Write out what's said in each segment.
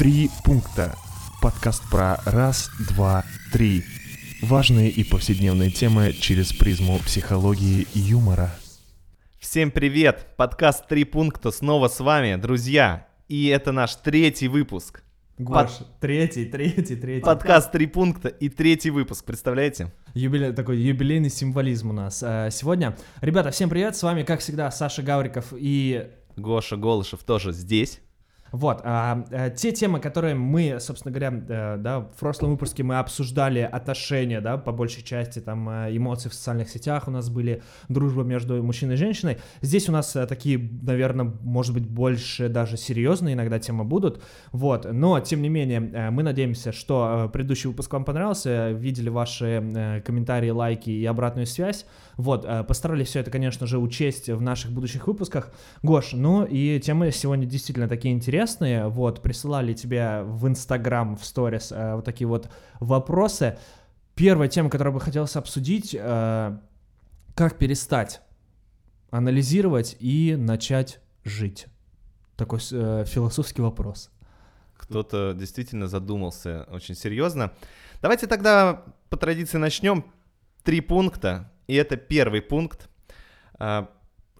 Три пункта. Подкаст про раз, два, три. Важные и повседневные темы через призму психологии и юмора. Всем привет! Подкаст «Три пункта» снова с вами, друзья. И это наш третий выпуск. Гош, третий, третий, третий. Подкаст «Три пункта» и третий выпуск, представляете? Юбилей, такой юбилейный символизм у нас э, сегодня. Ребята, всем привет, с вами, как всегда, Саша Гавриков и... Гоша Голышев тоже здесь. Вот, а, а, те темы, которые мы, собственно говоря, а, да, в прошлом выпуске мы обсуждали отношения, да, по большей части, там, э, эмоции в социальных сетях у нас были, дружба между мужчиной и женщиной. Здесь у нас такие, наверное, может быть, больше даже серьезные иногда темы будут, вот, но, тем не менее, мы надеемся, что предыдущий выпуск вам понравился, видели ваши комментарии, лайки и обратную связь, вот, постарались все это, конечно же, учесть в наших будущих выпусках. Гош, ну и темы сегодня действительно такие интересные, вот, присылали тебе в Инстаграм, в сторис э, вот такие вот вопросы. Первая тема, которую бы хотелось обсудить, э, как перестать анализировать и начать жить. Такой э, философский вопрос. Кто-то действительно задумался очень серьезно. Давайте тогда по традиции начнем. Три пункта. И это первый пункт. Э,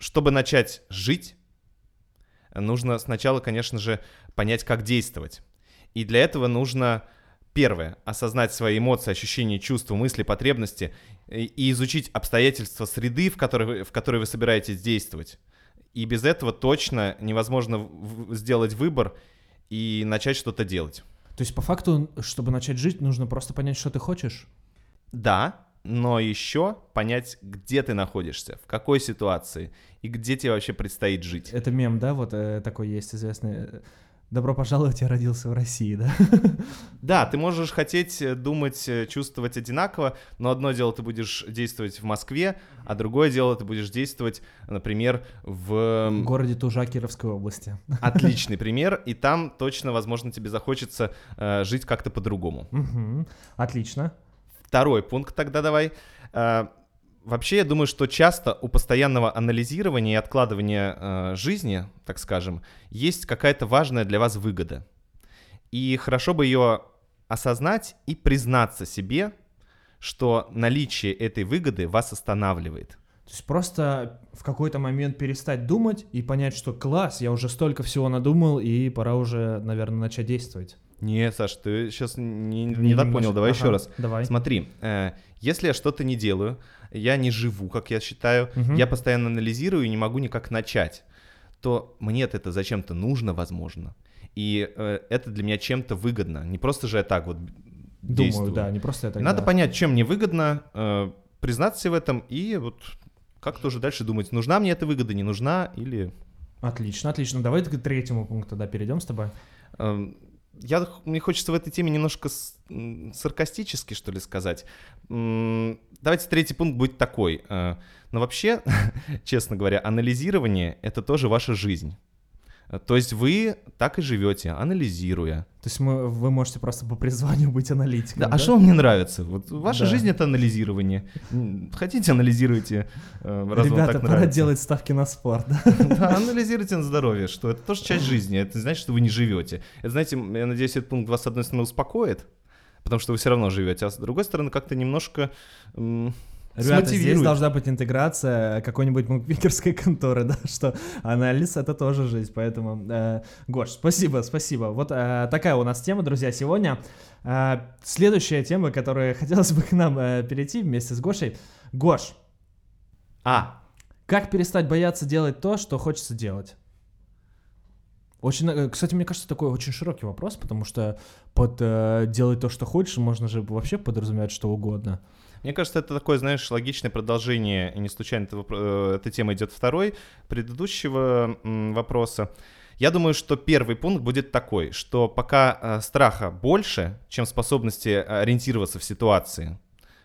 чтобы начать жить, нужно сначала, конечно же, понять, как действовать. И для этого нужно, первое, осознать свои эмоции, ощущения, чувства, мысли, потребности и изучить обстоятельства среды, в которой, в которой вы собираетесь действовать. И без этого точно невозможно сделать выбор и начать что-то делать. То есть, по факту, чтобы начать жить, нужно просто понять, что ты хочешь? Да, но еще понять, где ты находишься, в какой ситуации и где тебе вообще предстоит жить. Это мем, да, вот э, такой есть известный. Добро пожаловать, я родился в России, да? Да, ты можешь хотеть, э, думать, э, чувствовать одинаково, но одно дело ты будешь действовать в Москве, а другое дело ты будешь действовать, например, в... В городе Тужа Кировской области. Отличный пример, и там точно, возможно, тебе захочется э, жить как-то по-другому. Угу. Отлично. Второй пункт тогда давай. Э, вообще, я думаю, что часто у постоянного анализирования и откладывания э, жизни, так скажем, есть какая-то важная для вас выгода. И хорошо бы ее осознать и признаться себе, что наличие этой выгоды вас останавливает. То есть просто в какой-то момент перестать думать и понять, что класс, я уже столько всего надумал, и пора уже, наверное, начать действовать. Не, Саш, ты сейчас не, не, не так понял. Давай ага, еще раз. Давай. Смотри, э, если я что-то не делаю, я не живу, как я считаю, угу. я постоянно анализирую и не могу никак начать, то мне это зачем-то нужно, возможно. И э, это для меня чем-то выгодно. Не просто же я так вот Думаю, действую. да, не просто это. Надо понять, чем мне выгодно, э, признаться в этом и вот как тоже дальше думать, нужна мне эта выгода, не нужна или... Отлично, отлично. Давай к третьему пункту тогда перейдем с тобой. Эм, я, мне хочется в этой теме немножко саркастически, что ли, сказать. Давайте третий пункт будет такой. Э, но вообще, честно говоря, анализирование — это тоже ваша жизнь. То есть вы так и живете, анализируя. То есть мы, вы можете просто по призванию быть аналитиком. Да, да? а что вам не нравится? Вот ваша да. жизнь это анализирование. Хотите, анализируйте. Э, раз Ребята, пора нравится. делать ставки на спорт. Да, анализируйте на здоровье, что это тоже часть жизни. Это не значит, что вы не живете. Это, знаете, я надеюсь, этот пункт вас, с одной стороны, успокоит, потому что вы все равно живете, а с другой стороны, как-то немножко Ребята, здесь должна быть интеграция какой-нибудь букмекерской конторы, да, что анализ — это тоже жизнь, поэтому... Э, Гош, спасибо, спасибо. Вот э, такая у нас тема, друзья, сегодня. Э, следующая тема, которая хотелось бы к нам э, перейти вместе с Гошей. Гош. А. Как перестать бояться делать то, что хочется делать? Очень, э, кстати, мне кажется, такой очень широкий вопрос, потому что под э, делать то, что хочешь, можно же вообще подразумевать что угодно. Мне кажется, это такое, знаешь, логичное продолжение, и не случайно это, э, эта тема идет второй, предыдущего вопроса. Я думаю, что первый пункт будет такой, что пока э, страха больше, чем способности ориентироваться в ситуации,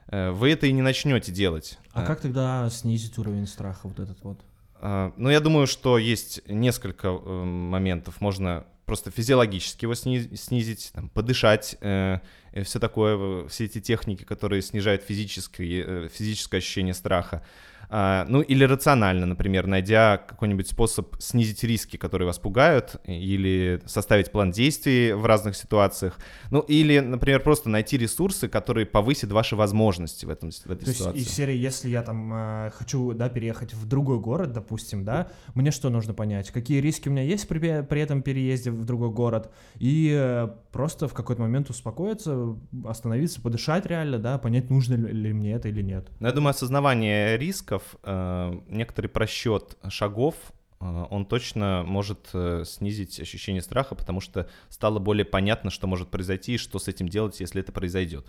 э, вы это и не начнете делать. А как тогда снизить уровень страха вот этот вот? Ну, я думаю, что есть несколько моментов. Можно просто физиологически его снизить, там, подышать, э, все такое, все эти техники, которые снижают физическое, э, физическое ощущение страха. А, ну или рационально, например, найдя какой-нибудь способ снизить риски, которые вас пугают, или составить план действий в разных ситуациях. Ну или, например, просто найти ресурсы, которые повысят ваши возможности в, этом, в этой То ситуации. есть из серии, если я там э, хочу, да, переехать в другой город, допустим, да, мне что нужно понять? Какие риски у меня есть при, при этом переезде в другой город? И э, просто в какой-то момент успокоиться, остановиться, подышать реально, да, понять, нужно ли мне это или нет. Ну, я думаю, осознавание рисков, э, некоторый просчет шагов, э, он точно может э, снизить ощущение страха, потому что стало более понятно, что может произойти и что с этим делать, если это произойдет.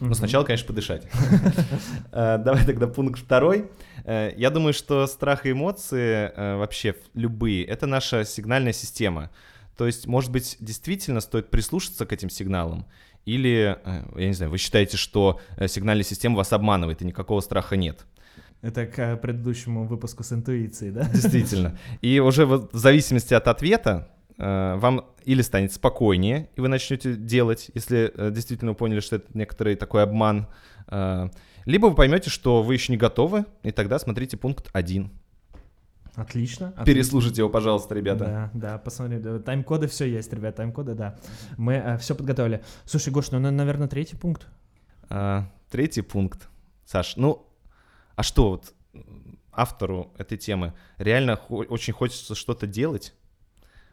Но сначала, конечно, подышать. Давай тогда пункт второй. Я думаю, что страх и эмоции вообще любые — это наша сигнальная система. То есть, может быть, действительно стоит прислушаться к этим сигналам, или, я не знаю, вы считаете, что сигнальная система вас обманывает и никакого страха нет. Это к э, предыдущему выпуску с интуицией, да? Действительно. И уже в зависимости от ответа э, вам или станет спокойнее, и вы начнете делать, если э, действительно вы поняли, что это некоторый такой обман, э, либо вы поймете, что вы еще не готовы, и тогда смотрите пункт 1. Отлично. отлично. Переслушайте его, пожалуйста, ребята. Да, да, посмотри, да, тайм-коды все есть, ребят, тайм-коды, да. Мы все подготовили. Слушай, Гош, ну, на- наверное, третий пункт. А, третий пункт. Саш, ну, а что вот автору этой темы реально хо- очень хочется что-то делать?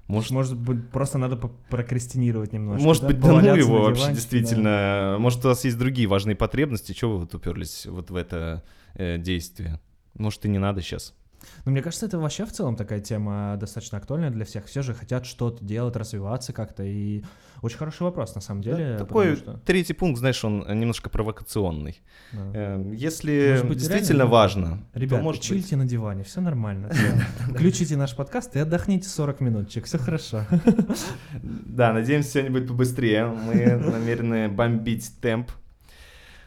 Может, может быть, просто надо прокрастинировать немножко. Может да? быть, да ну его вообще диванчике, действительно. Может, у вас есть другие важные потребности, чего вы вот уперлись вот в это э, действие? Может, и не надо сейчас. Да. Ну, мне кажется, это вообще в целом такая тема достаточно актуальная для всех. Все же хотят что-то делать, развиваться как-то. И очень хороший вопрос, на самом деле. Такой потому что, третий пункт, знаешь, он немножко провокационный. да. Э, Если Может быть, действительно реально важно, Ребят, то может чильте на диване, все нормально. Включите наш подкаст и отдохните 40 минуточек, все хорошо. быть... Да, надеемся, сегодня будет побыстрее. Мы намерены бомбить темп.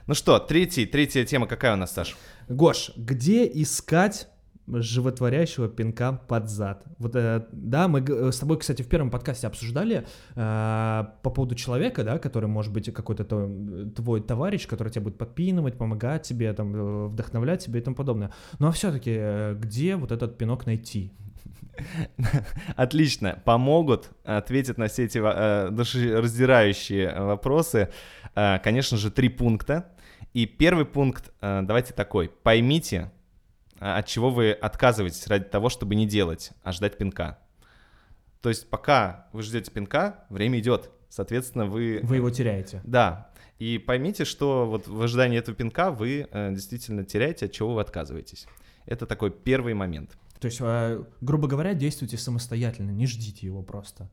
Ну что, третий, третья тема какая у нас, Саш? Гош, где искать животворящего пинка под зад. Вот, э, да, мы г- с тобой, кстати, в первом подкасте обсуждали э, по поводу человека, да, который может быть какой-то то- твой товарищ, который тебя будет подпинывать, помогать тебе, там, э, вдохновлять тебя и тому подобное. Ну а все-таки, где вот этот пинок найти? Отлично, помогут, ответят на все эти э, душераздирающие вопросы. Э, конечно же, три пункта. И первый пункт, э, давайте такой. Поймите, э, от чего вы отказываетесь ради того, чтобы не делать, а ждать пинка. То есть пока вы ждете пинка, время идет. Соответственно, вы... Вы его теряете. Да. И поймите, что вот в ожидании этого пинка вы э, действительно теряете, от чего вы отказываетесь. Это такой первый момент. То есть, э, грубо говоря, действуйте самостоятельно, не ждите его просто.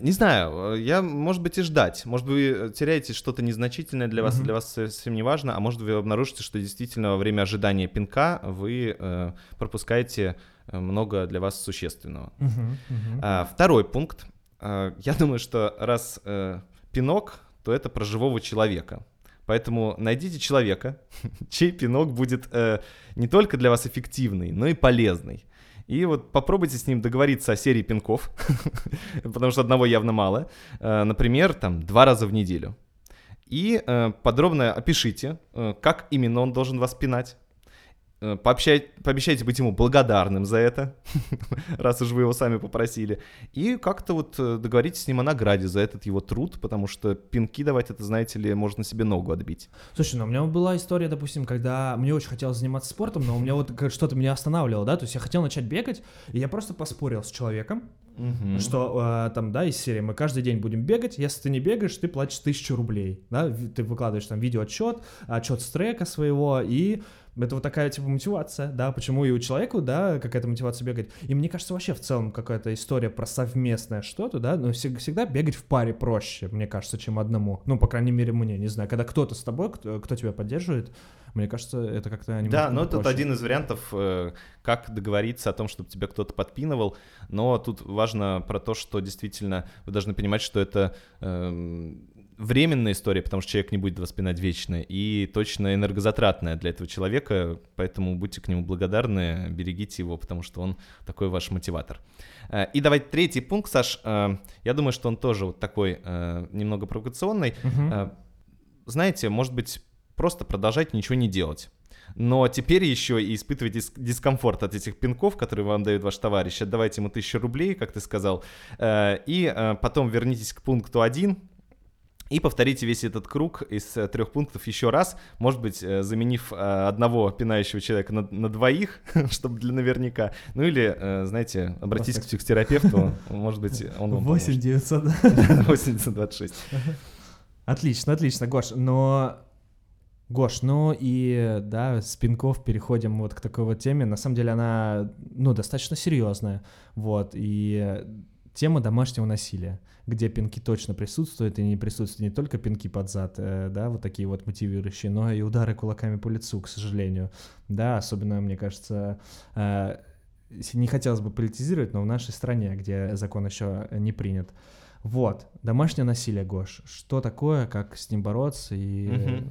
Не знаю, э, я, может быть, и ждать. Может, вы э, теряете что-то незначительное для вас, Мгм. для вас совсем не важно, а может, вы обнаружите, что действительно во время ожидания пинка вы э, пропускаете э, много для вас существенного. Мгм, мгм. А, второй пункт. А, я думаю, что раз э, пинок, то это про живого человека. Поэтому найдите человека, чей пинок будет э, не только для вас эффективный, но и полезный. И вот попробуйте с ним договориться о серии пинков, потому что одного явно мало. Э, например, там два раза в неделю. И э, подробно опишите, э, как именно он должен вас пинать. Э, пообщай- пообещайте быть ему благодарным за это, раз уж вы его сами попросили. И как-то вот э, договоритесь с ним о награде за этот его труд, потому что пинки давать, это, знаете ли, можно себе ногу отбить. Слушай, ну у меня была история, допустим, когда мне очень хотелось заниматься спортом, но у меня вот что-то меня останавливало, да, то есть я хотел начать бегать, и я просто поспорил с человеком, что э, там, да, из серии мы каждый день будем бегать, если ты не бегаешь, ты платишь тысячу рублей, да, ты выкладываешь там видеоотчет, отчет с трека своего, и это вот такая, типа, мотивация, да, почему и у человека, да, какая-то мотивация бегать. И мне кажется, вообще в целом какая-то история про совместное что-то, да, но всег- всегда бегать в паре проще, мне кажется, чем одному. Ну, по крайней мере, мне, не знаю, когда кто-то с тобой, кто, кто тебя поддерживает, мне кажется, это как-то Да, но это проще. один из вариантов, э, как договориться о том, чтобы тебя кто-то подпинывал. Но тут важно про то, что действительно вы должны понимать, что это эм, временная история, потому что человек не будет вас пинать вечно, и точно энергозатратная для этого человека, поэтому будьте к нему благодарны, берегите его, потому что он такой ваш мотиватор. Э, И давай третий пункт, Саш, э, я думаю, что он тоже вот такой э, немного провокационный. Э, Знаете, может быть, просто продолжайте ничего не делать. Но теперь еще и испытывайте дис- дискомфорт от этих пинков, которые вам дает ваш товарищ. Отдавайте ему тысячу рублей, как ты сказал, э, и э, потом вернитесь к пункту 1, и повторите весь этот круг из э, трех пунктов еще раз, может быть, э, заменив э, одного пинающего человека на, на двоих, чтобы для наверняка. Ну или, знаете, обратитесь к психотерапевту, может быть, он вам 8 поможет. 900. 8026. Отлично, отлично, Гош. Но Гош, ну и да, с пинков переходим вот к такой вот теме. На самом деле она, ну, достаточно серьезная. Вот, и тема домашнего насилия, где пинки точно присутствуют, и не присутствуют не только пинки под зад, э, да, вот такие вот мотивирующие, но и удары кулаками по лицу, к сожалению. Да, особенно, мне кажется, э, не хотелось бы политизировать, но в нашей стране, где закон еще не принят. Вот, домашнее насилие, Гош. Что такое, как с ним бороться и...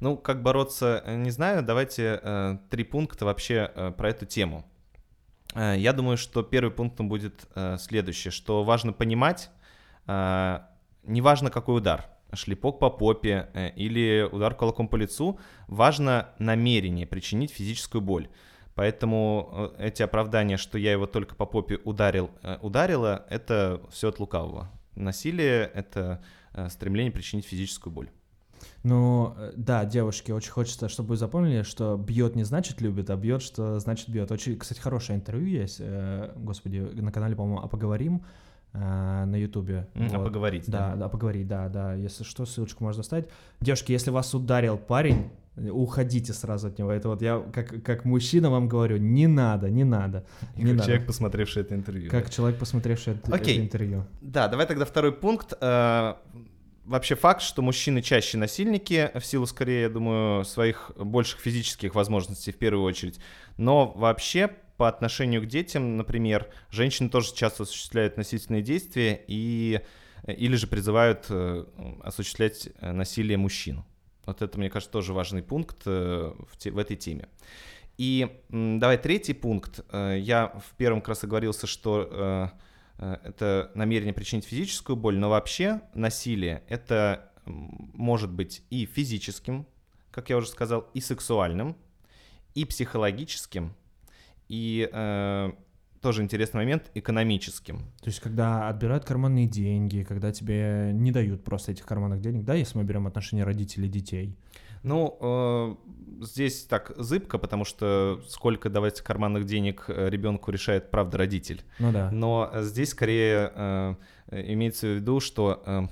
Ну, как бороться, э, не знаю. Давайте э, три пункта вообще э, про эту тему. Э, я думаю, что первый пунктом будет э, следующее, что важно понимать, э, неважно какой удар, шлепок по попе или удар кулаком по лицу, важно намерение причинить физическую боль. Поэтому эти оправдания, что я его только по попе ударил, ударила, это все от лукавого. Насилие — это стремление причинить физическую боль. Ну, да, девушки, очень хочется, чтобы вы запомнили, что бьет не значит любит, а бьет, что значит бьет. Очень, кстати, хорошее интервью есть, э, господи, на канале, по-моему, «А поговорим» э, на ютубе. А Вот. поговорить, Да, да, поговорить, да, да. Если что, ссылочку можно оставить. Девушки, если вас ударил парень, уходите сразу от него. Это вот я как, как мужчина вам говорю, не надо, не надо. И не как надо. человек, посмотревший это интервью. Как да. человек, посмотревший это, Окей. это интервью. Да, давай тогда второй пункт. Вообще факт, что мужчины чаще насильники, в силу, скорее, я думаю, своих больших физических возможностей в первую очередь. Но вообще по отношению к детям, например, женщины тоже часто осуществляют насильственные действия и, или же призывают э, осуществлять э, насилие мужчин. Вот это, мне кажется, тоже важный пункт э, в, те- в этой теме. И давай третий пункт. Я в первом как раз оговорился, что это намерение причинить физическую боль, но вообще насилие это может быть и физическим, как я уже сказал, и сексуальным, и психологическим, и э, тоже интересный момент экономическим. То есть, когда отбирают карманные деньги, когда тебе не дают просто этих карманных денег, да, если мы берем отношения родителей и детей. Ну, э, здесь так зыбко, потому что сколько давать карманных денег э, ребенку решает, правда, родитель. Ну да. Но э, здесь скорее э, э, имеется в виду, что э,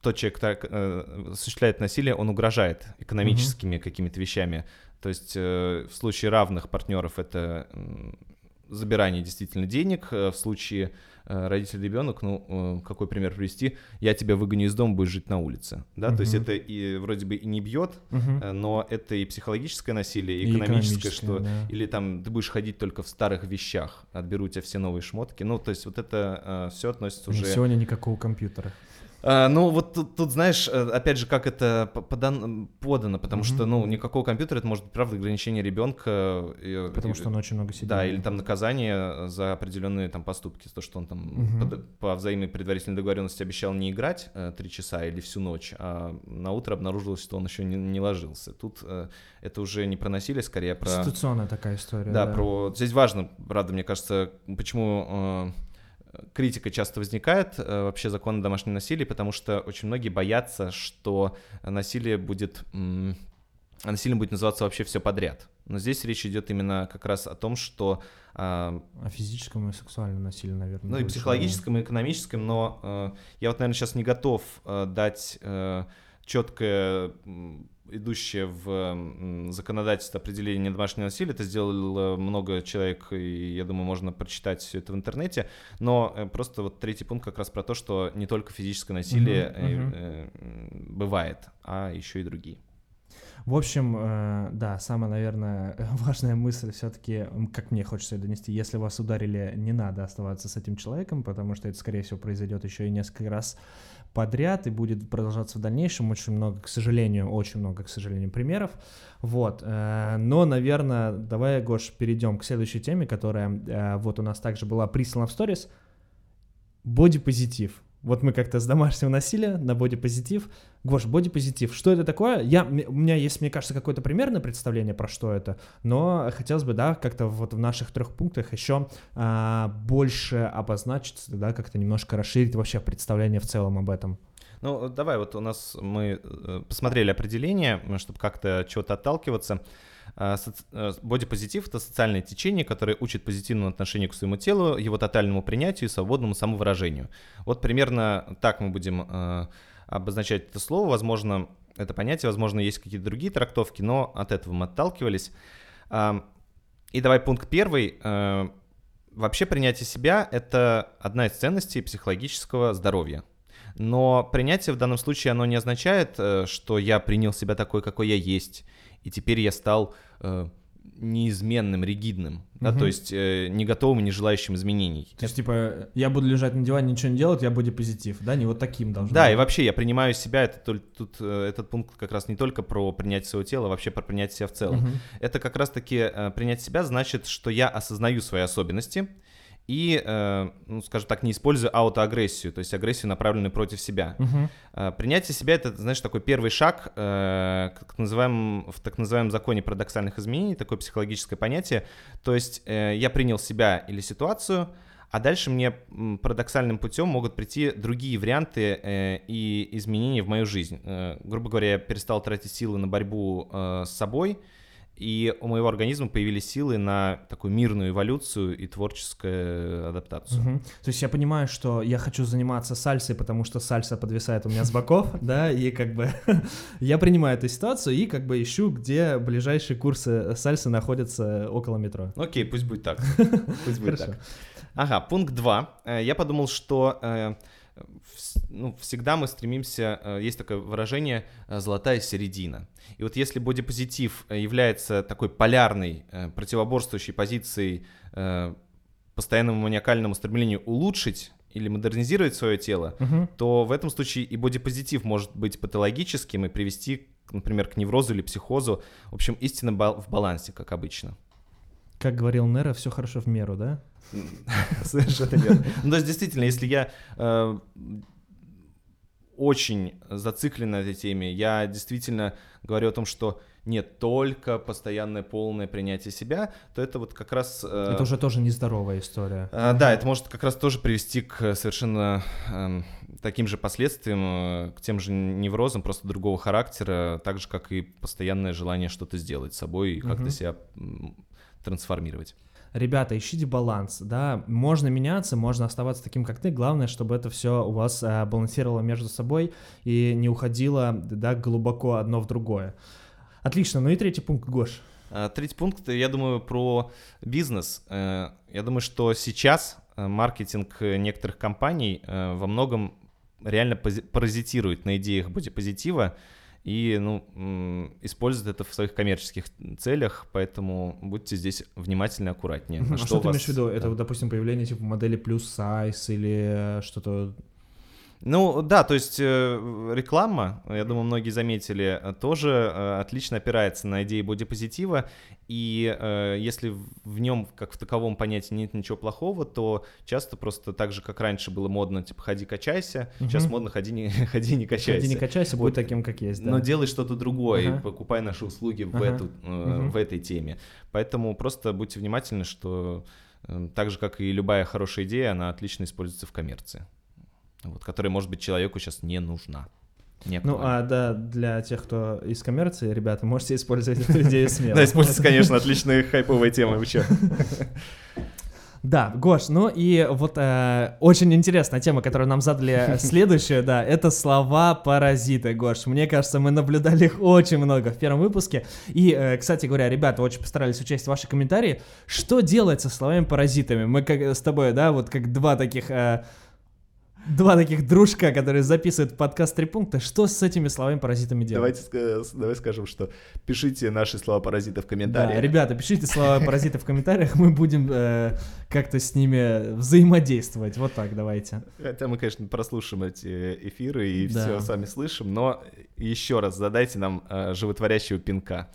тот человек, так, э, осуществляет насилие, он угрожает экономическими какими-то вещами. То есть э, в случае равных партнеров это м, забирание действительно денег, э, в случае э, родитель-ребенок, ну, э, какой пример привести, я тебя выгоню из дома, будешь жить на улице, да, то есть это и вроде бы и не бьет, Мгм. э, но это и психологическое насилие, и И экономическое, что да. или там ты будешь ходить только в старых вещах, отберу у тебя все новые шмотки. Ну, то есть вот это все относится уже... Сегодня никакого компьютера. А, ну, вот тут, тут, знаешь, э, опять же, как это по- подан- подано, потому Мгм. что, ну, никакого компьютера, это может быть, правда, ограничение ребенка. и- Потому и- что он очень много сидит. Да, или там наказание за определенные там поступки, то, что он там Мгм. по, по взаимной предварительной договоренности обещал не играть э, три часа или всю ночь, а на утро обнаружилось, что он еще не, не ложился. Тут э, это уже не про насилие, скорее, про... Конституционная такая история. Да, про... Здесь важно, правда, мне кажется, почему э, критика часто возникает э, вообще закона о домашнем насилии, потому что очень многие боятся, что насилие будет... м, Насилием будет называться вообще все подряд. Но здесь речь идет именно как раз о том, что а, О физическом и сексуальном насилии, наверное. ну и психологическом, и экономическом, но э, я вот, наверное, сейчас не готов э, дать э, четкое идущее в законодательство определение домашнего насилия. Это сделало много человек, и я думаю, можно прочитать все это в интернете. Но э, просто вот третий пункт как раз про то, что не только физическое насилие м, бывает, а еще и другие. В общем, да, самая, наверное, важная мысль все-таки, как мне хочется ее донести, если вас ударили, не надо оставаться с этим человеком, потому что это, скорее всего, произойдет еще и несколько раз подряд и будет продолжаться в дальнейшем. Очень много, к сожалению, очень много, к сожалению, примеров. Вот. э, Но, наверное, давай, Гош, перейдем к следующей теме, которая э, вот у нас также была прислана в сторис. Бодипозитив. Вот мы как-то с домашнего насилия на бодипозитив. Гош, бодипозитив, что это такое? Я, у меня есть, мне кажется, какое-то примерное представление, про что это, но хотелось бы, да, как-то вот в наших трех пунктах еще а, больше обозначиться, да, как-то немножко расширить вообще представление в целом об этом. Ну, давай, вот у нас мы э, посмотрели определение, чтобы как-то чего-то отталкиваться. А, э, бодипозитив — это социальное течение, которое учит позитивному отношению к своему телу, его тотальному принятию и свободному самовыражению. Вот примерно так мы будем э, обозначать это слово. Возможно, это понятие, возможно, есть какие-то другие трактовки, но от этого мы отталкивались. И давай пункт первый. Вообще принятие себя — это одна из ценностей психологического здоровья. Но принятие в данном случае, оно не означает, э, что я принял себя такой, какой я есть, и теперь я стал э, неизменным, ригидным, да, то есть э, не готовым, не желающим изменений. То есть, типа, я буду лежать на диване, ничего не делать, я буду позитив, да, не вот таким должен Да, быть. и вообще я принимаю себя, это тут э, этот пункт как раз не только про принятие своего тела, а вообще про принятие себя в целом. Угу. Это как раз-таки э, принять себя значит, что я осознаю свои особенности, и, э, ну, скажем так, не используя аутоагрессию, то есть агрессию, направленную против себя. Uh-huh. принятие себя — это, знаешь, такой первый шаг э, как называем, в так называемом законе парадоксальных изменений, такое психологическое понятие. То есть я принял себя или ситуацию, а дальше мне парадоксальным путем могут прийти другие варианты э, и изменения в мою жизнь. Э, грубо говоря, я перестал тратить силы на борьбу э, с собой, и у моего организма появились силы на такую мирную эволюцию и творческую адаптацию. Угу. То есть я понимаю, что я хочу заниматься сальсой, потому что сальса подвисает у меня с боков, да, и как бы я принимаю эту ситуацию и как бы ищу, где ближайшие курсы сальсы находятся около метро. Окей, пусть будет так. Пусть будет так. Ага, пункт 2. Э, я подумал, что э, ну, всегда мы стремимся, э, есть такое выражение э, «золотая середина». И вот если бодипозитив э, является такой полярной, противоборствующей позицией постоянному маниакальному стремлению улучшить или модернизировать свое тело, угу. то в этом случае и бодипозитив может быть патологическим и привести, например, к неврозу или психозу. В общем, истина в балансе, как обычно. Как говорил Нера, все хорошо в меру, да? Совершенно верно. Ну, то есть, действительно, если я очень зациклен на этой теме, я действительно говорю о том, что нет только постоянное полное принятие себя, то это вот как раз... Э, это уже тоже нездоровая история. Э, да, это может как раз тоже привести к совершенно э, таким же последствиям, э, к тем же неврозам, просто другого характера, так же, как и постоянное желание что-то сделать с собой и как-то себя трансформировать ребята, ищите баланс, да, можно меняться, можно оставаться таким, как ты, главное, чтобы это все у вас а, балансировало между собой и не уходило, да, глубоко одно в другое. Отлично, ну и третий пункт, Гош. А, третий пункт, я думаю, про бизнес. Э, я думаю, что сейчас э, маркетинг некоторых компаний э, во многом реально паразитирует на идеях бодипозитива, позитива и ну, используют это в своих коммерческих целях, поэтому будьте здесь внимательны, аккуратнее. А что, что ты имеешь в виду? Да. Это, допустим, появление типа модели плюс сайз или что-то ну да, то есть э, реклама, я думаю, многие заметили, э, тоже э, отлично опирается на идеи бодипозитива, и э, если в нем, как в таковом понятии, нет ничего плохого, то часто просто так же, как раньше было модно, типа, ходи, качайся, угу. сейчас модно, ходи, не, ходи, не качайся. Ходи, не качайся, вот. будет таким, как есть, да. Но делай что-то другое, ага. покупай наши услуги ага. в, эту, э, угу. в этой теме. Поэтому просто будьте внимательны, что э, так же, как и любая хорошая идея, она отлично используется в коммерции вот, которая, может быть, человеку сейчас не нужна. Ну, а да, для тех, кто из коммерции, ребята, можете использовать эту идею смело. Да, используйте, конечно, отличные хайповые темы, что? Да, Гош, ну и вот э, очень интересная тема, которую нам задали следующую, да, это слова паразиты, Гош. Мне кажется, мы наблюдали их очень много в первом выпуске. И, э, кстати говоря, ребята очень постарались учесть ваши комментарии. Что делается с словами паразитами? Мы как с тобой, да, вот как два таких... Э, два таких дружка, которые записывают подкаст «Три пункта». Что с этими словами-паразитами делать? Давайте давай скажем, что пишите наши слова-паразиты в комментариях. Да, ребята, пишите слова-паразиты в комментариях, мы будем э, как-то с ними взаимодействовать. Вот так, давайте. Хотя мы, конечно, прослушаем эти эфиры и да. все сами слышим, но еще раз задайте нам э, животворящего пинка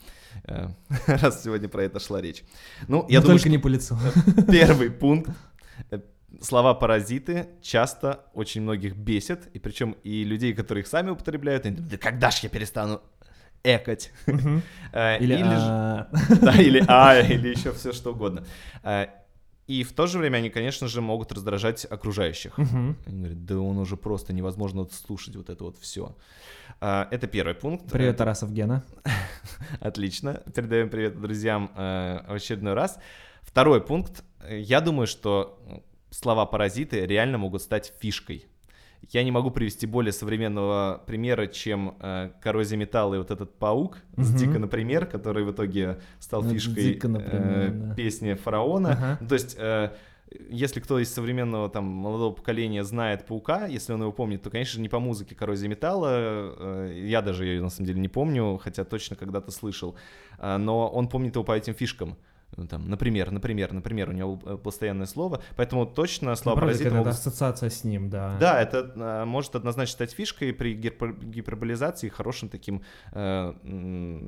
э, раз сегодня про это шла речь. Ну, я но думаю, только не по лицу. Первый пункт слова-паразиты часто очень многих бесят, и причем и людей, которые их сами употребляют, они думают, да когда ж я перестану экать? Э, Или, а, да, или а, или еще все что угодно. Э, И в то же время они, конечно же, могут раздражать окружающих. мгм. Они говорят, да он уже просто невозможно вот слушать вот это вот все. Это первый пункт. Привет, Тарасов Гена. Отлично. Передаем привет друзьям э, в очередной раз. Второй пункт. Я думаю, что слова паразиты реально могут стать фишкой. Я не могу привести более современного примера, чем э, коррозия металла и вот этот паук с Мгм. Дика, например, который в итоге стал Ну, фишкой Дика, например, э, да. песни фараона. Ага. Ну, То есть, э, если кто из современного там молодого поколения знает паука, если он его помнит, то, конечно же, не по музыке коррозии металла. э, Я даже ее на самом деле не помню, хотя точно когда-то слышал. Но он помнит его по этим фишкам. Ну, Там, например, например, например, у него э, постоянное слово, поэтому точно Наоборот, паразита это могут ассоциация с ним, да. да, это а, может однозначно стать фишкой при гипербо- гиперболизации, хорошим таким э,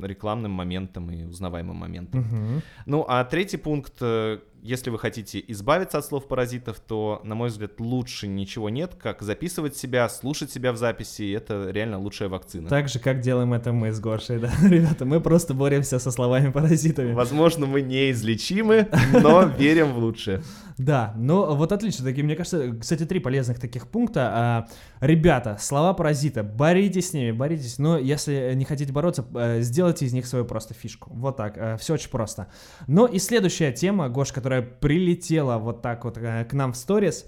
рекламным моментом и узнаваемым моментом. Мгм. Ну, а третий пункт, э, если вы хотите избавиться от слов паразитов, то, на мой взгляд, лучше ничего нет, как записывать себя, слушать себя в записи, и это реально лучшая вакцина. Так же, как делаем это мы с Гошей, да, ребята, мы просто боремся со словами-паразитами. Возможно, мы неизлечимы, но верим в лучшее. Да, ну вот отлично, такие, мне кажется, кстати, три полезных таких пункта. А, ребята, слова паразита, боритесь с ними, боритесь, но если не хотите бороться, э, сделайте из них свою просто фишку. Вот так, все очень просто. Ну и следующая тема, Гош, которая прилетела вот так вот э, к нам в сторис,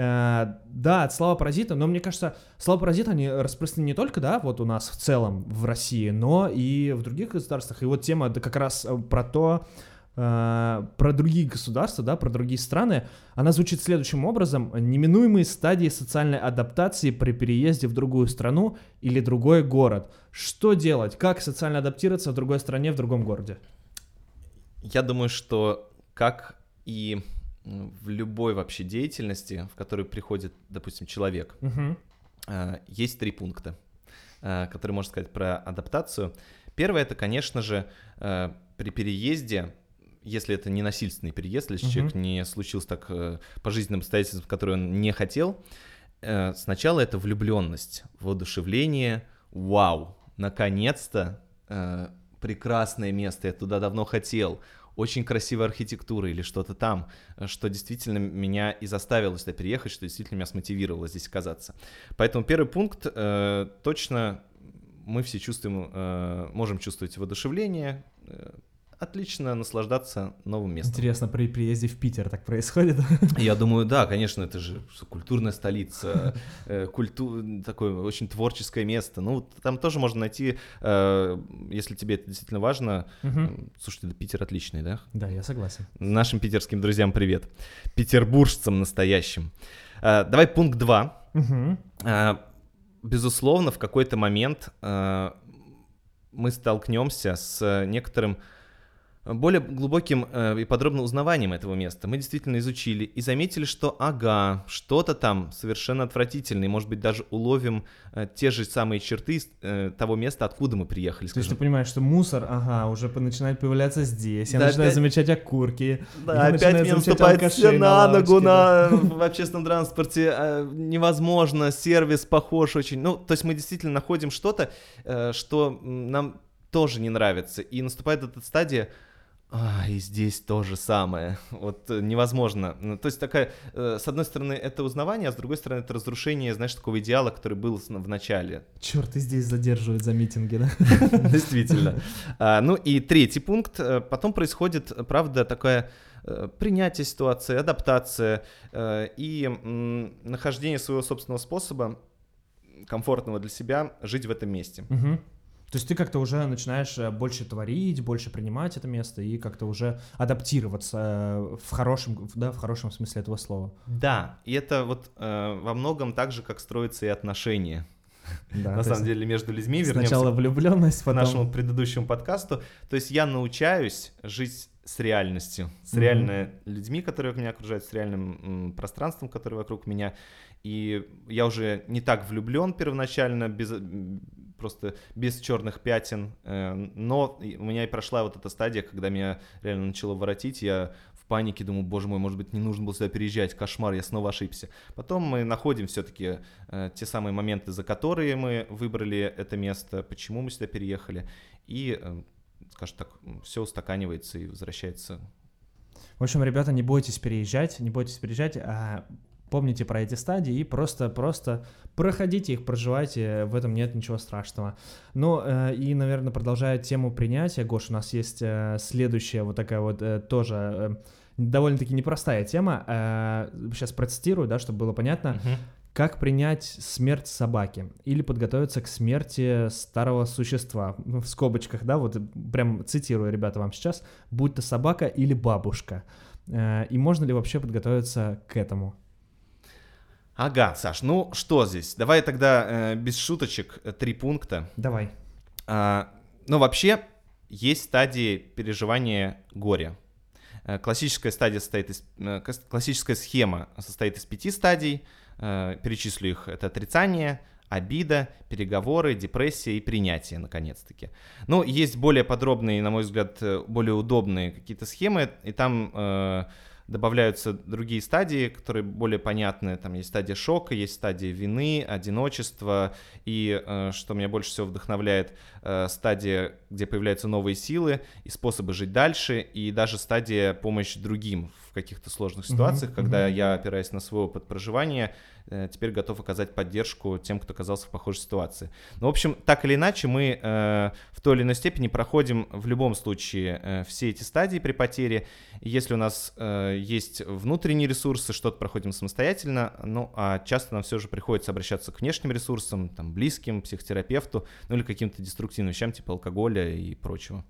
Э, да, от слова паразита, но мне кажется, слова паразита, они распространены не только, да, вот у нас в целом в России, но и в других государствах. И вот тема как раз э, про то, э, про другие государства, да, про другие страны, она звучит следующим образом. Неминуемые стадии социальной адаптации при переезде в другую страну или другой город. Что делать? Как социально адаптироваться в другой стране, в другом городе? Я думаю, что как и в любой вообще деятельности, в которую приходит, допустим, человек. А, Есть три пункта, а, которые можно сказать про адаптацию. Первое это, конечно же, при переезде, если это не насильственный переезд, если Мгм. человек не случился так э, по жизненным обстоятельствам, которые он не хотел, э, сначала это влюбленность, воодушевление, вау, наконец-то э, прекрасное место, я туда давно хотел, очень красивая архитектура или что-то там, что действительно меня и заставило сюда переехать, что действительно меня смотивировало здесь оказаться. Поэтому первый пункт э, точно мы все чувствуем, э, можем чувствовать воодушевление, э, отлично наслаждаться новым местом. Интересно, при приезде в Питер так происходит? Я думаю, да, конечно, это же культурная столица, э, культу... такое очень творческое место. Ну, там тоже можно найти, э, если тебе это действительно важно. М, Слушайте, да Питер отличный, да? Да, я согласен. Нашим питерским друзьям привет. Петербуржцам настоящим. Э, Давай пункт 2. Мгм. Безусловно, в какой-то момент мы столкнемся с некоторым более глубоким э, и подробным узнаванием этого места. Мы действительно изучили и заметили, что ага, что-то там совершенно отвратительное, и, может быть, даже уловим э, те же самые черты э, того места, откуда мы приехали. То есть ты скажем. понимаешь, что мусор, ага, уже начинает появляться здесь. Я Да, начинаю опять- замечать окурки. Да, опять мне наступает все на ногу лавочке, да. на, в общественном транспорте. Невозможно, сервис похож очень. Ну, то есть мы действительно находим что-то, что нам тоже не нравится. И наступает эта стадия, а, и здесь то же самое. Вот э, невозможно. Ну, То есть такая, э, с одной стороны, это узнавание, а с другой стороны, это разрушение, знаешь, такого идеала, который был в начале. Черт, и здесь задерживают за митинги, да? Действительно. А, Ну и третий пункт. э, Потом происходит, правда, такое э, принятие ситуации, адаптация и нахождение своего собственного способа комфортного для себя жить в этом месте. То есть ты как-то уже начинаешь э, больше творить, больше принимать это место и как-то уже адаптироваться э, в хорошем, да, в хорошем смысле этого слова. Да, и это вот э, во многом так же, как строятся и отношения. Да, На самом деле между людьми вернемся Сначала влюбленность, к потом... нашему предыдущему подкасту. То есть я научаюсь жить с реальностью, с Мгм. реальными людьми, которые меня окружают, с реальным м, пространством, которое вокруг меня. И я уже не так влюблен первоначально, без, просто без черных пятен. э, Но у меня и прошла вот эта стадия, когда меня реально начало воротить. Я в панике, думаю, боже мой, может быть, не нужно было сюда переезжать, кошмар, я снова ошибся. Потом мы находим все-таки э, те самые моменты, за которые мы выбрали это место, почему мы сюда переехали, и, э, скажем так, все устаканивается и возвращается. В общем, ребята, не бойтесь переезжать, не бойтесь переезжать, а помните про эти стадии и просто-просто проходите их, проживайте, в этом нет ничего страшного. Ну и, наверное, продолжая тему принятия, Гош, у нас есть э, следующая вот такая вот э, тоже довольно-таки непростая тема. Сейчас процитирую, да, чтобы было понятно. Как принять смерть собаки или подготовиться к смерти старого существа? Ну, В скобочках, да, вот прям цитирую, ребята, вам сейчас. Будь то собака или бабушка. И можно ли вообще подготовиться к этому? Ага, Саш, ну что здесь? Давай тогда э, без шуточек э, три пункта. Давай. А, ну, вообще, есть стадии переживания горя. Э, Классическая стадия состоит из... э, Классическая схема состоит из пяти стадий. Перечислю их. Это отрицание, обида, переговоры, депрессия и принятие, наконец-таки. Ну, есть более подробные, на мой взгляд, более удобные какие-то схемы, и там добавляются другие стадии, которые более понятны. Там есть стадия шока, есть стадия вины, одиночества, и, э, что меня больше всего вдохновляет, э, стадия, где появляются новые силы и способы жить дальше, и даже стадия помощи другим в каких-то сложных ситуациях, когда мгм. я, опираясь на свой опыт проживания, э, теперь готов оказать поддержку тем, кто оказался в похожей ситуации. Ну, в общем, так или иначе, мы э, в той или иной степени проходим в любом случае э, все эти стадии при потере. Если у нас э, есть внутренние ресурсы, что-то проходим самостоятельно, ну, а часто нам все же приходится обращаться к внешним ресурсам, там, близким, психотерапевту, ну, или каким-то деструктивным вещам, типа алкоголя и прочего.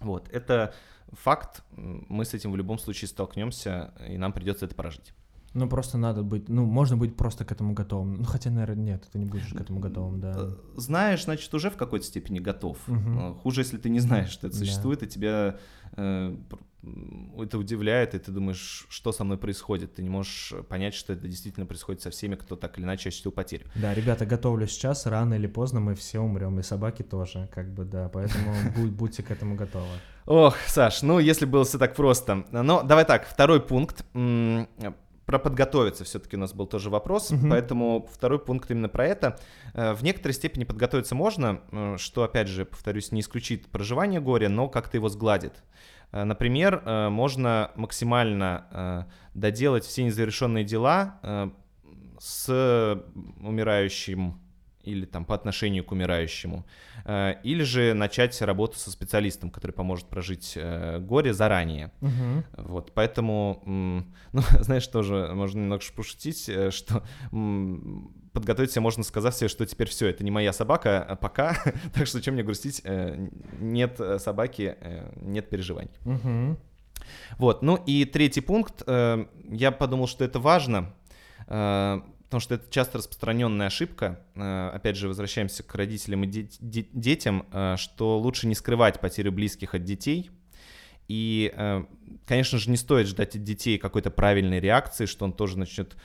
Вот, это факт, мы с этим в любом случае столкнемся, и нам придется это прожить. Ну, просто надо быть, ну, можно быть просто к этому готовым. Ну, хотя, наверное, нет, ты не будешь к этому готовым, да. Э, Знаешь, значит, уже в какой-то степени готов. Э, Хуже, если ты не знаешь, что это Да. существует, и тебя э, это удивляет, и ты думаешь, что со мной происходит. Ты не можешь понять, что это действительно происходит со всеми, кто так или иначе ощутил потерю. Да, ребята, готовлю сейчас, рано или поздно мы все умрем, и собаки тоже, как бы, да, поэтому будь- будьте к этому готовы. Ох, Саш, ну если было все так просто. Но давай так, второй пункт. Про подготовиться все-таки у нас был тоже вопрос, Мгм. поэтому второй пункт именно про это. Э, В некоторой степени подготовиться можно, э, что, опять же, повторюсь, не исключит проживание горя, но как-то его сгладит. Э, Например, э, можно максимально э, доделать все незавершенные дела с умирающим или там по отношению к умирающему, Э, или же начать работу со специалистом, который поможет прожить э, горе заранее. Мгм. Вот, поэтому, ну, знаешь, тоже можно немного пошутить, э, что подготовить себя можно, сказав себе, что теперь все, это не моя собака, а пока, так что чем мне грустить, нет собаки, нет переживаний. Мгм. Вот, ну и третий пункт, я подумал, что это важно, потому что это часто распространенная ошибка. Э, опять же, возвращаемся к родителям и де- де- детям, э, что лучше не скрывать потерю близких от детей. И, э, конечно же, не стоит ждать от детей какой-то правильной реакции, что он тоже начнет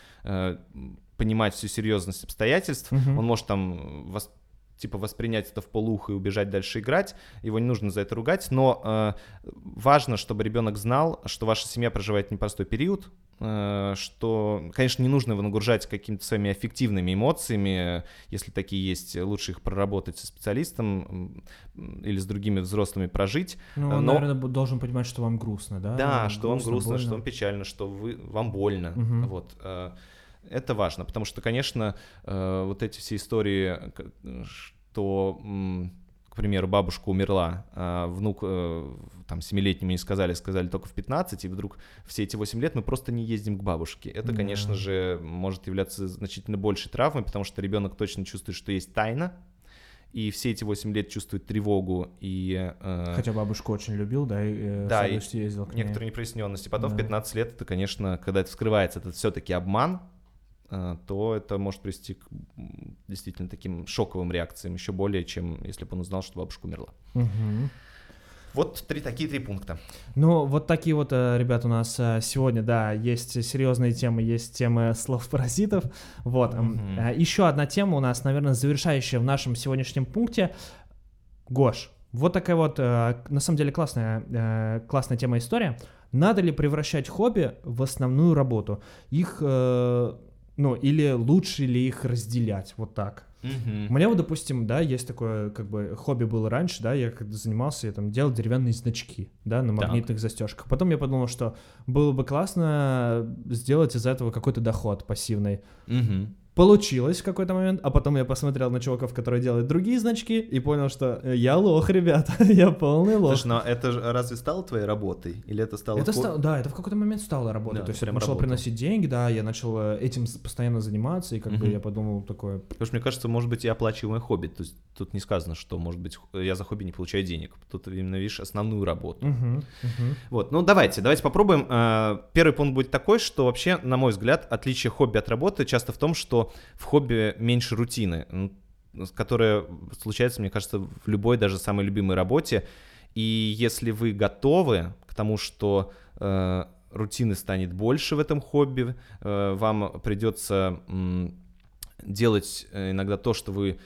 понимать всю серьезность обстоятельств. Мгм. Он может там вос- типа воспринять это в полухо и убежать дальше играть. Его не нужно за это ругать, но э, важно, чтобы ребенок знал, что ваша семья проживает непростой период, э, что, конечно, не нужно его нагружать какими-то своими аффективными эмоциями, если такие есть, лучше их проработать со специалистом или с другими взрослыми прожить. Ну, Но- он, наверное, бу- должен понимать, что вам грустно, да? Да, что вам грустно, что больно. вам печально, что вы, вам больно. Мгм. Вот. э, Это важно, потому что, конечно, э, вот эти все истории, что, к примеру, бабушка умерла, а внук э, там семилетнему не сказали, сказали только в 15, и вдруг все эти 8 лет мы просто не ездим к бабушке. Это, Да. конечно же, может являться значительно большей травмой, потому что ребенок точно чувствует, что есть тайна, и все эти 8 лет чувствует тревогу и... э, Хотя бабушку очень любил, да, и э, Да, и ездил к ней. некоторые непроясненности. Потом в Да. 15 лет это, конечно, когда это вскрывается, это все-таки обман, то это может привести к действительно таким шоковым реакциям, еще более, чем если бы он узнал, что бабушка умерла. Мгм. Вот три, такие три пункта. Ну, вот такие вот, э, ребят, у нас э, сегодня, да, есть серьезные темы, есть темы слов паразитов. Вот. м, Мгм. э, Еще одна тема у нас, наверное, завершающая в нашем сегодняшнем пункте. Гош, вот такая вот, э, на самом деле, классная, э, классная тема история. надо ли превращать хобби в основную работу? Их, э, ну, или лучше ли их разделять, вот так? Мгм. У меня вот, допустим, да, есть такое, как бы, хобби было раньше, да, я когда занимался, я там делал деревянные значки, да, на Так. магнитных застежках. Потом я подумал, что было бы классно сделать из этого какой-то доход пассивный. Мгм. Получилось в какой-то момент, а потом я посмотрел на чуваков, которые делают другие значки, и понял, что э, я лох, ребята, я полный лох. Слушай, но это же разве стало твоей работой? Или это стало... Это хо- стало, да, это в какой-то момент стало работой. Да, То есть это начало работал. приносить деньги, да, я начал э, этим постоянно заниматься, и как бы Мгм. я подумал такое, Потому что, мне кажется, может быть и оплачиваемое хобби. То есть тут не сказано, что, может быть, я за хобби не получаю денег. Тут именно, видишь, основную работу. «Мгм, мгм». Вот, ну давайте, давайте попробуем. Э, Первый пункт будет такой, что вообще, на мой взгляд, отличие хобби от работы часто в том, что в хобби меньше рутины, которая случается, мне кажется, в любой даже самой любимой работе. И если вы готовы к тому, что э, рутины станет больше в этом хобби, э, вам придется м, делать э, иногда то, что вы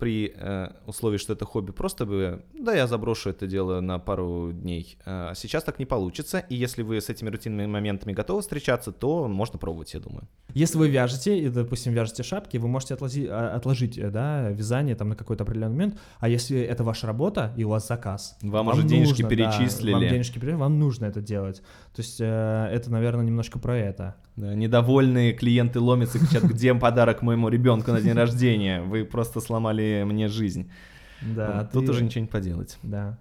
при э, условии, что это хобби, просто бы, да, я заброшу это дело на пару дней. А сейчас так не получится, и если вы с этими рутинными моментами готовы встречаться, то можно пробовать, я думаю. Если вы вяжете, и, допустим, вяжете шапки, вы можете а, отложить, э, да, вязание там на какой-то определенный момент, а если это ваша работа и у вас заказ, Вам уже денежки да, перечислили. вам денежки перечислили, вам нужно это делать. То есть э, это, наверное, немножко про это. Да, недовольные клиенты ломятся и кричат, где подарок моему ребенку на день рождения? Вы просто сломали мне жизнь. Да, Тут ты- уже ничего не поделать. Да.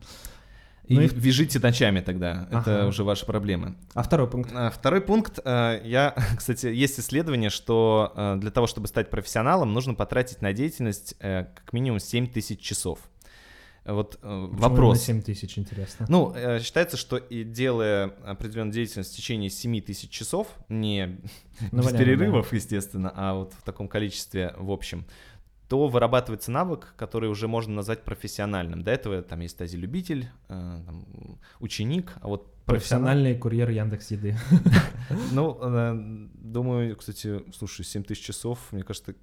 И Ну и- вяжите ночами тогда, это Ага. уже ваши проблемы. А второй пункт. А, Второй пункт. э, Я, кстати, есть исследование, что э, для того, чтобы стать профессионалом, нужно потратить на деятельность э, как минимум 7 тысяч часов. Вот Почему вопрос. именно 7 тысяч, интересно. Ну, считается, что и делая определенную деятельность в течение 7 тысяч часов, не Ну, без понятно, перерывов, естественно, а вот в таком количестве в общем, то вырабатывается навык, который уже можно назвать профессиональным. До этого там есть стадия любитель, э, ученик, а вот профессионал... Профессиональный курьер Яндекс Еды. Ну, э, думаю, кстати, слушай, 7 тысяч часов, мне кажется,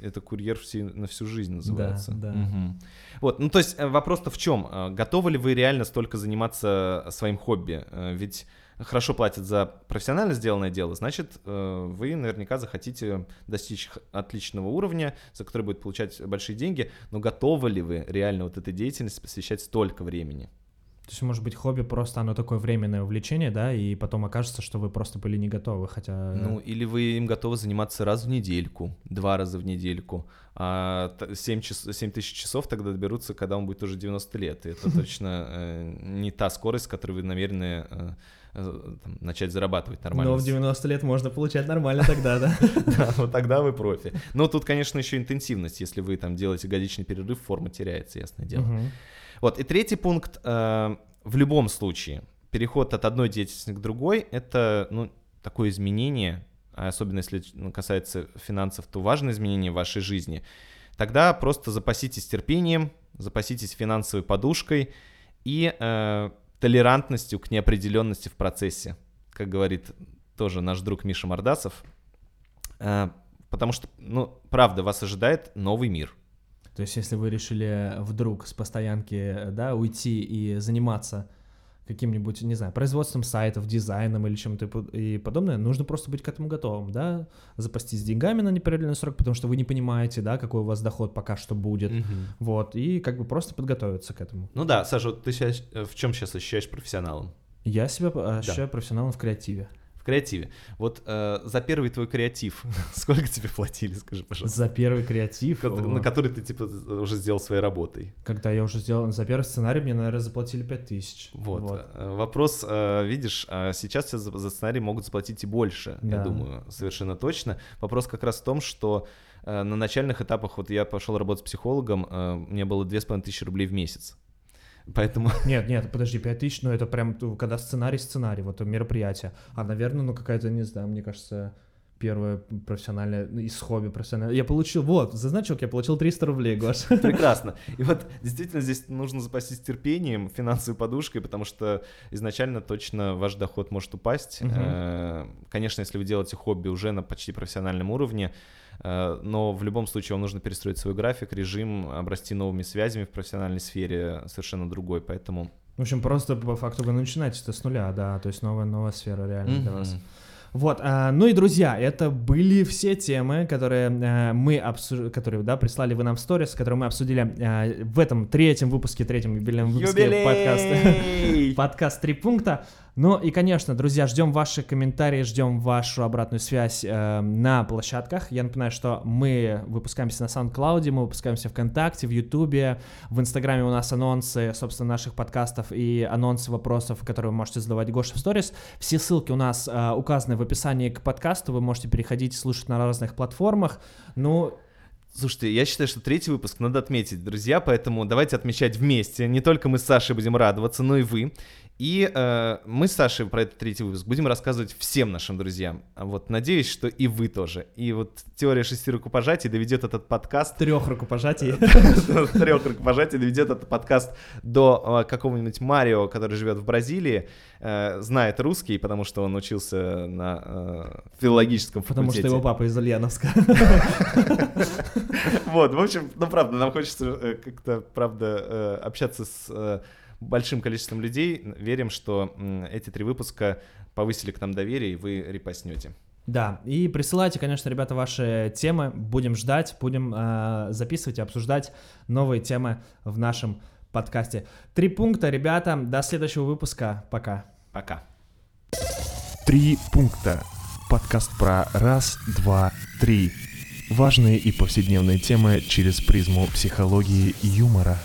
это курьер на всю жизнь называется. да. Мгм. Вот, ну то есть э, вопрос-то в чем? Готовы ли вы реально столько заниматься своим хобби? Ведь хорошо платят за профессионально сделанное дело, значит, э, вы наверняка захотите достичь отличного уровня, за который будет получать большие деньги, но готовы ли вы реально вот этой деятельности посвящать столько времени? То есть, может быть, хобби просто оно такое временное увлечение, да, и потом окажется, что вы просто были не готовы, хотя... Ну, или вы им готовы заниматься раз в недельку, два раза в недельку, а 7, час, 7 тысяч часов тогда доберутся, когда вам будет уже 90 лет. И это точно э, не та скорость, с которой вы намерены э, э, там, начать зарабатывать нормально. Но в 90 лет можно получать нормально тогда, да? Да, вот тогда вы профи. Но тут, конечно, еще интенсивность. Если вы там делаете годичный перерыв, форма теряется, ясное дело. Вот, и третий пункт. э, в любом случае, переход от одной деятельности к другой — это, ну, такое изменение, а особенно если ну, касается финансов, то важное изменение в вашей жизни. Тогда просто запаситесь терпением, запаситесь финансовой подушкой и э, толерантностью к неопределенности в процессе, как говорит тоже наш друг Миша Мордасов. Э, потому что, ну, правда, вас ожидает новый мир. То есть, если вы решили вдруг с постоянки, да, уйти и заниматься каким-нибудь, не знаю, производством сайтов, дизайном или чем-то и подобное, нужно просто быть к этому готовым, да, запастись деньгами на неопределенный срок, потому что вы не понимаете, да, какой у вас доход пока что будет, вот, и как бы просто подготовиться к этому. Ну да, Саша, вот ты себя э, в чем сейчас ощущаешь профессионалом? Я себя э, ощущаю профессионалом в креативе. В креативе. Вот э, за первый твой креатив сколько тебе платили, скажи, пожалуйста? За первый креатив, о, На который ты типа уже сделал своей работой. когда я уже сделал, за первый сценарий мне, наверное, заплатили 5000. Вот. Э, Вопрос, э, видишь, э, сейчас за, за сценарий могут заплатить и больше, я Да. думаю, совершенно точно. Вопрос как раз в том, что э, на начальных этапах, вот я пошел работать с психологом, э, мне было 2500 рублей в месяц. Поэтому Нет, нет, подожди, 5000, ну это прям когда сценарий, сценарий, вот мероприятие. А, наверное, ну какая-то, не знаю, мне кажется, первое профессиональное, ну, из хобби профессиональное. Я получил, вот, за значок я получил 300 рублей, Гош. Прекрасно. И вот действительно здесь нужно запастись терпением, финансовой подушкой, потому что изначально точно ваш доход может упасть. Э, Конечно, если вы делаете хобби уже на почти профессиональном уровне, э, но в любом случае вам нужно перестроить свой график, режим, обрасти новыми связями в профессиональной сфере, совершенно другой. Поэтому В общем, просто по факту вы начинаете это с нуля, да, то есть новая, новая сфера реально для вас. Вот, а, ну и, друзья, это были все темы, которые а, мы обсу- которые, да, прислали вы нам в сторис, которые мы обсудили а, в этом третьем выпуске, третьем юбилейном выпуске подкаста. Юбилей! Подкаст «Три пункта». Ну и, конечно, друзья, ждем ваши комментарии, ждем вашу обратную связь э, на площадках. Я напоминаю, что мы выпускаемся на SoundCloud, мы выпускаемся ВКонтакте, в Ютубе, в Инстаграме у нас анонсы, собственно, наших подкастов и анонсы вопросов, которые вы можете задавать Гоше в сторис. Все ссылки у нас э, указаны в описании к подкасту, вы можете переходить слушать на разных платформах. Ну, Слушайте, я считаю, что третий выпуск надо отметить, друзья, поэтому давайте отмечать вместе. Не только мы с Сашей будем радоваться, но и вы. И э, мы с Сашей про этот третий выпуск будем рассказывать всем нашим друзьям. Вот надеюсь, что и вы тоже. И вот теория шести рукопожатий доведет этот подкаст трех рукопожатий. трех рукопожатий доведет этот подкаст до э, какого-нибудь Марио, который живет в Бразилии, э, знает русский, потому что он учился на э, филологическом Потому что факультете. его папа из Ульяновска. Вот, в общем, ну правда, нам хочется как-то, правда, общаться с большим количеством людей. Верим, что эти три выпуска повысили к нам доверие, и вы репостнете. Да, и присылайте, конечно, ребята, ваши темы. Будем ждать, будем э, записывать и обсуждать новые темы в нашем подкасте. Три пункта, ребята. До следующего выпуска. Пока. Пока. Три пункта. Подкаст про раз, два, три. Важные и повседневные темы через призму психологии и юмора.